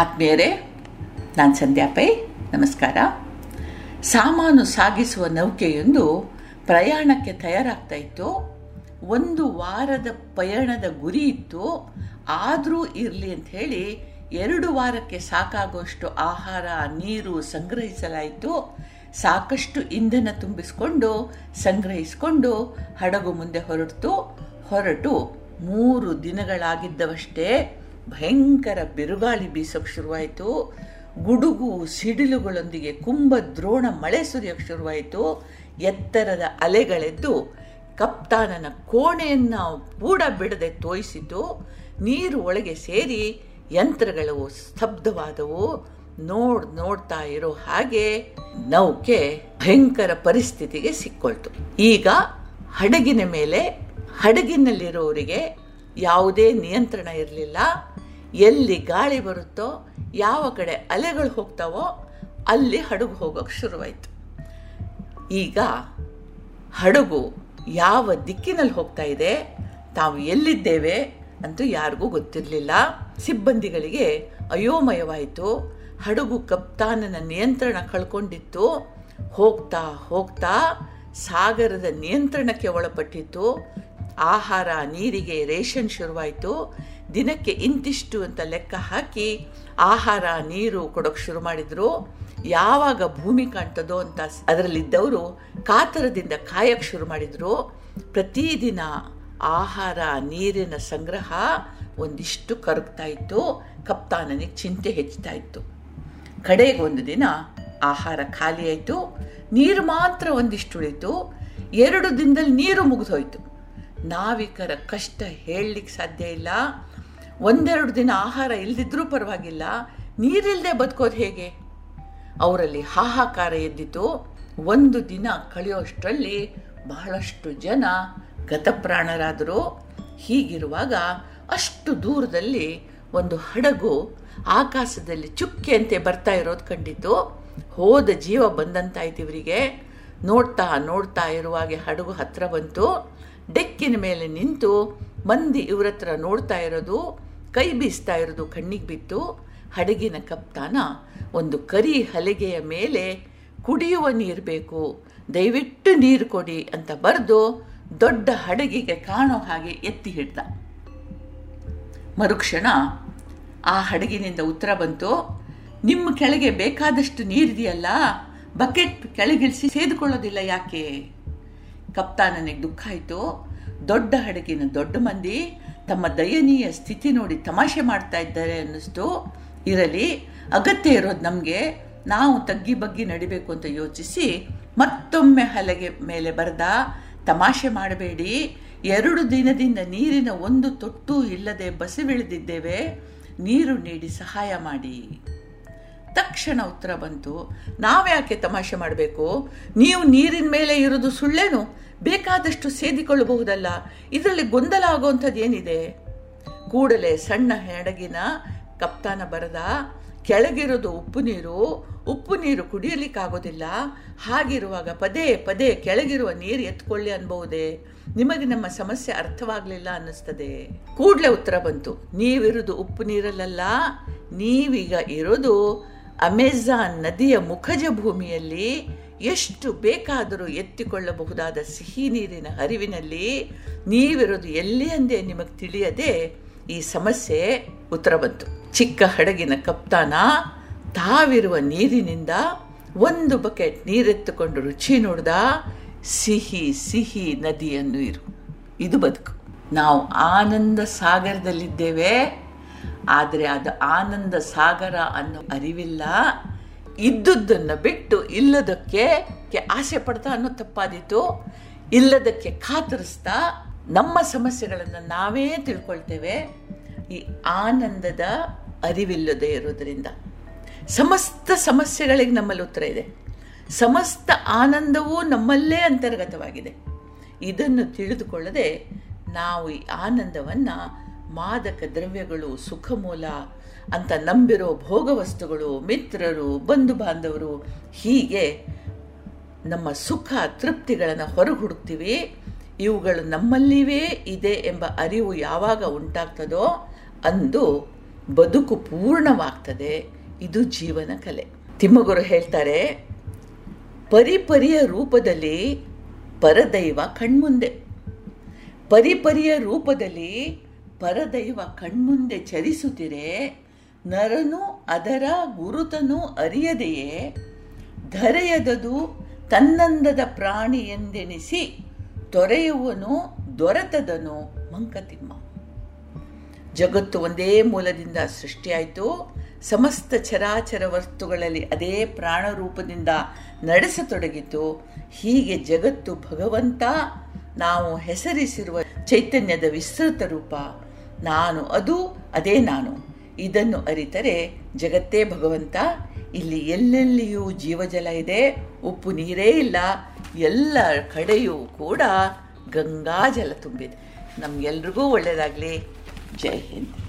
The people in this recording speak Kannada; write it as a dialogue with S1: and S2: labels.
S1: ಆತ್ಮೀಯರೇ, ನಾನು ಸಂಧ್ಯಾ ಪೈ, ನಮಸ್ಕಾರ. ಸಾಮಾನು ಸಾಗಿಸುವ ನೌಕೆಯೊಂದು ಪ್ರಯಾಣಕ್ಕೆ ತಯಾರಾಗ್ತಾ ಇತ್ತು. ಒಂದು ವಾರದ ಪಯಣದ ಗುರಿ ಇತ್ತು. ಆದರೂ ಇರಲಿ ಅಂತ ಹೇಳಿ ಎರಡು ವಾರಕ್ಕೆ ಸಾಕಾಗುವಷ್ಟು ಆಹಾರ, ನೀರು ಸಂಗ್ರಹಿಸಲಾಯಿತು. ಸಾಕಷ್ಟು ಇಂಧನ ತುಂಬಿಸಿಕೊಂಡು ಸಂಗ್ರಹಿಸಿಕೊಂಡು ಹಡಗು ಮುಂದೆ ಹೊರಡ್ತು. ಹೊರಟು ಮೂರು ದಿನಗಳಾಗಿದ್ದವಷ್ಟೇ. ಭಯಂಕರ ಬಿರುಗಾಳಿ ಬೀಸೋಕೆ ಶುರುವಾಯಿತು. ಗುಡುಗು ಸಿಡಿಲುಗಳೊಂದಿಗೆ ಕುಂಭ ದ್ರೋಣ ಮಳೆ ಸುರಿಯೋಕ್ಕೆ ಶುರುವಾಯಿತು. ಎತ್ತರದ ಅಲೆಗಳೆದ್ದು ಕಪ್ತಾನನ ಕೋಣೆಯನ್ನು ಕೂಡ ಬಿಡದೆ ತೋಯಿಸಿತು ನೀರು ಒಳಗೆ ಸೇರಿ ಯಂತ್ರಗಳು ಸ್ತಬ್ಧವಾದವು. ನೋಡ್ ನೋಡ್ತಾ ಇರೋ ಹಾಗೆ ನೌಕೆ ಭಯಂಕರ ಪರಿಸ್ಥಿತಿಗೆ ಸಿಕ್ಕೊಳ್ತು. ಈಗ ಹಡಗಿನ ಮೇಲೆ ಹಡಗಿನಲ್ಲಿರೋರಿಗೆ ಯಾವುದೇ ನಿಯಂತ್ರಣ ಇರಲಿಲ್ಲ. ಎಲ್ಲಿ ಗಾಳಿ ಬರುತ್ತೋ, ಯಾವ ಕಡೆ ಅಲೆಗಳು ಹೋಗ್ತಾವೋ, ಅಲ್ಲಿ ಹಡಗು ಹೋಗೋಕೆ ಶುರುವಾಯಿತು. ಈಗ ಹಡಗು ಯಾವ ದಿಕ್ಕಿನಲ್ಲಿ ಹೋಗ್ತಾ ಇದೆ, ತಾವು ಎಲ್ಲಿದ್ದೇವೆ ಅಂತೂ ಯಾರಿಗೂ ಗೊತ್ತಿರಲಿಲ್ಲ. ಸಿಬ್ಬಂದಿಗಳಿಗೆ ಅಯೋಮಯವಾಯಿತು. ಹಡಗು ಕಪ್ತಾನನ ನಿಯಂತ್ರಣ ಕಳ್ಕೊಂಡಿತ್ತು. ಹೋಗ್ತಾ ಹೋಗ್ತಾ ಸಾಗರದ ನಿಯಂತ್ರಣಕ್ಕೆ ಒಳಪಟ್ಟಿತ್ತು. ಆಹಾರ, ನೀರಿಗೆ ರೇಷನ್ ಶುರುವಾಯಿತು. ದಿನಕ್ಕೆ ಇಂತಿಷ್ಟು ಅಂತ ಲೆಕ್ಕ ಹಾಕಿ ಆಹಾರ, ನೀರು ಕೊಡೋಕೆ ಶುರು ಮಾಡಿದ್ರು. ಯಾವಾಗ ಭೂಮಿ ಕಾಣ್ತದೋ ಅಂತ ಅದರಲ್ಲಿದ್ದವರು ಕಾತರದಿಂದ ಕಾಯಕ್ಕೆ ಶುರು ಮಾಡಿದ್ರು. ಪ್ರತಿದಿನ ಆಹಾರ, ನೀರಿನ ಸಂಗ್ರಹ ಒಂದಿಷ್ಟು ಕರಗ್ತಾ ಇತ್ತು. ಕಪ್ತಾನನಿಗೆ ಚಿಂತೆ ಹೆಚ್ಚುತ್ತಾ ಇತ್ತು. ಕಡೆಗೆ ಒಂದು ದಿನ ಆಹಾರ ಖಾಲಿಯಾಯಿತು ನೀರು ಮಾತ್ರ ಒಂದಿಷ್ಟು ಉಳಿತು. ಎರಡು ದಿನದಲ್ಲಿ ನೀರು ಮುಗಿದೋಯ್ತು. ನಾವಿಕರ ಕಷ್ಟ ಹೇಳಲಿಕ್ಕೆ ಸಾಧ್ಯ ಇಲ್ಲ. ಒಂದೆರಡು ದಿನ ಆಹಾರ ಇಲ್ಲದಿದ್ದರೂ ಪರವಾಗಿಲ್ಲ. ನೀರಿಲ್ಲದೆ ಬದುಕೋದು ಹೇಗೆ? ಅವರಲ್ಲಿ ಹಾಹಾಕಾರ ಎದ್ದಿತು. ಒಂದು ದಿನ ಕಳೆಯೋಷ್ಟರಲ್ಲಿ ಬಹಳಷ್ಟು ಜನ ಗತಪ್ರಾಣರಾದರು. ಹೀಗಿರುವಾಗ ಅಷ್ಟು ದೂರದಲ್ಲಿ ಒಂದು ಹಡಗು ಆಕಾಶದಲ್ಲಿ ಚುಕ್ಕೆಯಂತೆ ಬರ್ತಾ ಇರೋದು ಕಂಡಿತು. ಹೋದ ಜೀವ ಬಂದಂತಾಯ್ತು ಇವರಿಗೆ. ನೋಡ್ತಾ ನೋಡ್ತಾ ಇರುವಾಗೆ ಹಡಗು ಹತ್ರ ಬಂತು. ಡೆಕ್ಕಿನ ಮೇಲೆ ನಿಂತು ಮಂದಿ ಇವ್ರ ಹತ್ರ ನೋಡ್ತಾ ಇರೋದು, ಕೈ ಬೀಸ್ತಾ ಇರೋದು ಕಣ್ಣಿಗೆ ಬಿತ್ತು. ಹಡಗಿನ ಕಪ್ತಾನ ಒಂದು ಕರಿ ಹಲಗೆಯ ಮೇಲೆ ಕುಡಿಯುವ ನೀರು ಬೇಕು, ದಯವಿಟ್ಟು ನೀರು ಕೊಡಿ ಅಂತ ಬರೆದು ದೊಡ್ಡ ಹಡಗಿಗೆ ಕಾಣೋ ಹಾಗೆ ಎತ್ತಿ ಹಿಡ್ದ. ಮರುಕ್ಷಣ ಆ ಹಡಗಿನಿಂದ ಉತ್ತರ ಬಂತು. ನಿಮ್ಮ ಕೆಳಗೆ ಬೇಕಾದಷ್ಟು ನೀರಿದೆಯಲ್ಲ ಬಕೆಟ್ ಕೆಳಗಿಳಿಸಿ ಸೇದುಕೊಳ್ಳೋದಿಲ್ಲ ಯಾಕೆ? ಕಪ್ತಾನನಿಗೆ ದುಃಖ ಆಯಿತು. ದೊಡ್ಡ ಹಡಗಿನ ದೊಡ್ಡ ಮಂದಿ ತಮ್ಮ ದಯನೀಯ ಸ್ಥಿತಿ ನೋಡಿ ತಮಾಷೆ ಮಾಡ್ತಾ ಇದ್ದಾರೆ ಅನ್ನಿಸ್ತು. ಇರಲಿ, ಅಗತ್ಯ ಇರೋದು ನಮಗೆ. ನಾವು ತಗ್ಗಿ ಬಗ್ಗಿ ನಡಿಬೇಕು ಅಂತ ಯೋಚಿಸಿ ಮತ್ತೊಮ್ಮೆ ಹಲಗೆ ಮೇಲೆ ಬರೆದ. ತಮಾಷೆ ಮಾಡಬೇಡಿ. ಎರಡು ದಿನದಿಂದ ನೀರಿನ ಒಂದು ತೊಟ್ಟು ಇಲ್ಲದೆ ಬಸಿವಿಳಿದಿದ್ದೇವೆ. ನೀರು ನೀಡಿ ಸಹಾಯ ಮಾಡಿ. ತಕ್ಷಣ ಉತ್ತರ ಬಂತು, ನಾವ್ಯಾಕೆ ತಮಾಷೆ ಮಾಡಬೇಕು? ನೀವು ನೀರಿನ ಮೇಲೆ ಇರೋದು ಸುಳ್ಳೇನು? ಬೇಕಾದಷ್ಟು ಸೇದಿಕೊಳ್ಳಬಹುದಲ್ಲ. ಇದರಲ್ಲಿ ಗೊಂದಲ ಆಗುವಂಥದ್ದು ಏನಿದೆ? ಕೂಡಲೇ ಸಣ್ಣ ಹೆಡಗಿನ ಕಪ್ತಾನ ಬರದ ಕೆಳಗಿರೋದು ಉಪ್ಪು ನೀರು ಉಪ್ಪು ನೀರು ಕುಡಿಯಲಿಕ್ಕಾಗೋದಿಲ್ಲ. ಹಾಗಿರುವಾಗ ಪದೇ ಪದೇ ಕೆಳಗಿರುವ ನೀರು ಎತ್ಕೊಳ್ಳಿ ಅನ್ಬಹುದೇ? ನಿಮಗೆ ನಮ್ಮ ಸಮಸ್ಯೆ ಅರ್ಥವಾಗಲಿಲ್ಲ ಅನ್ನಿಸ್ತದೆ. ಕೂಡಲೇ ಉತ್ತರ ಬಂತು ನೀವಿರೋದು ಉಪ್ಪು ನೀರಲ್ಲ ನೀವೀಗ ಇರೋದು ಅಮೆಜಾನ್ ನದಿಯ ಮುಖಜ ಭೂಮಿಯಲ್ಲಿ ಎಷ್ಟು ಬೇಕಾದರೂ ಎತ್ತಿಕೊಳ್ಳಬಹುದಾದ ಸಿಹಿ ನೀರಿನ ಹರಿವಿನಲ್ಲಿ ನೀವಿರೋದು ಎಲ್ಲಿ ಅಂದೇ ನಿಮಗೆ ತಿಳಿಯದೆ ಈ ಸಮಸ್ಯೆ ಉತ್ತರ ಬಂತು. ಚಿಕ್ಕ ಹಡಗಿನ ಕಪ್ತಾನ ತಾವಿರುವ ನೀರಿನಿಂದ ಒಂದು ಬಕೆಟ್ ನೀರೆತ್ತುಕೊಂಡು ರುಚಿ ನೋಡ್ದ ಸಿಹಿ ಸಿಹಿ ನದಿಯನ್ನು ಇರು. ಇದು ಬದುಕು. ನಾವು ಆನಂದ ಸಾಗರದಲ್ಲಿದ್ದೇವೆ. ಆದರೆ ಅದು ಆನಂದ ಸಾಗರ ಅನ್ನೋ ಅರಿವಿಲ್ಲ. ಇದ್ದುದನ್ನು ಬಿಟ್ಟು ಇಲ್ಲದಕ್ಕೆ ಆಸೆ ಪಡ್ತಾ ಅನ್ನೋ ತಪ್ಪಾದೀತು. ಇಲ್ಲದಕ್ಕೆ ಖಾತರಿಸ್ತಾ ನಮ್ಮ ಸಮಸ್ಯೆಗಳನ್ನು ನಾವೇ ತಿಳ್ಕೊಳ್ತೇವೆ. ಈ ಆನಂದದ ಅರಿವಿಲ್ಲದೆ ಇರೋದರಿಂದ. ಸಮಸ್ತ ಸಮಸ್ಯೆಗಳಿಗೆ ನಮ್ಮಲ್ಲಿ ಉತ್ತರ ಇದೆ. ಸಮಸ್ತ ಆನಂದವೂ ನಮ್ಮಲ್ಲೇ ಅಂತರ್ಗತವಾಗಿದೆ. ಇದನ್ನು ತಿಳಿದುಕೊಳ್ಳದೆ ನಾವು ಈ ಆನಂದವನ್ನು ಮಾದಕ ದ್ರವ್ಯಗಳು ಸುಖ ಮೂಲ ಅಂತ ನಂಬಿರೋ ಭೋಗವಸ್ತುಗಳು, ಮಿತ್ರರು, ಬಂಧು ಬಾಂಧವರು ಹೀಗೆ ನಮ್ಮ ಸುಖ ತೃಪ್ತಿಗಳನ್ನು ಹೊರಗೆ ಹುಡುಕ್ತೀವಿ ಇವುಗಳು ನಮ್ಮಲ್ಲಿವೇ, ಇದೆ ಎಂಬ ಅರಿವು ಯಾವಾಗ ಉಂಟಾಗ್ತದೋ ಅಂದು ಬದುಕು ಪೂರ್ಣವಾಗ್ತದೆ. ಇದು ಜೀವನ ಕಲೆ. ತಿಮ್ಮಗುರು ಹೇಳ್ತಾರೆ, ಪರಿಪರಿಯ ರೂಪದಲ್ಲಿ ಪರದೈವ ಕಣ್ಮುಂದೆ. ಪರಿಪರಿಯ ರೂಪದಲ್ಲಿ ಪರದೈವ ಕಣ್ಮುಂದೆ ಚರಿಸುತ್ತಿರೆ, ನರನು ಅದರ ಗುರುತನು ಅರಿಯದೆಯೇ? ಧರೆಯದದು ತನ್ನಂದದ ಪ್ರಾಣಿ ಎಂದೆನಿಸಿ, ತೊರೆಯುವನು ದೊರೆತದನು ಮಂಕತಿಮ್ಮ. ಜಗತ್ತು ಒಂದೇ ಮೂಲದಿಂದ ಸೃಷ್ಟಿಯಾಯಿತು, ಸಮಸ್ತ ಚರಾಚರ ವಸ್ತುಗಳಲ್ಲಿ ಅದೇ ಪ್ರಾಣರೂಪದಿಂದ ನಡೆಸತೊಡಗಿತು. ಹೀಗೆ ಜಗತ್ತು ಭಗವಂತ, ನಾವು ಹೆಸರಿಸಿರುವ ಚೈತನ್ಯದ ವಿಸ್ತೃತ ರೂಪ. ನಾನು, ಅದು ಅದೇ ನಾನು. ಇದನ್ನು ಅರಿತರೆ ಜಗತ್ತೇ ಭಗವಂತ. ಇಲ್ಲಿ ಎಲ್ಲೆಲ್ಲಿಯೂ ಜೀವಜಲ ಇದೆ, ಉಪ್ಪು ನೀರೇ ಇಲ್ಲ, ಎಲ್ಲ ಕಡೆಯೂ ಕೂಡ ಗಂಗಾಜಲ ತುಂಬಿದೆ. ನಮಗೆಲ್ರಿಗೂ ಒಳ್ಳೆಯದಾಗಲಿ ಜೈ ಹಿಂದ್.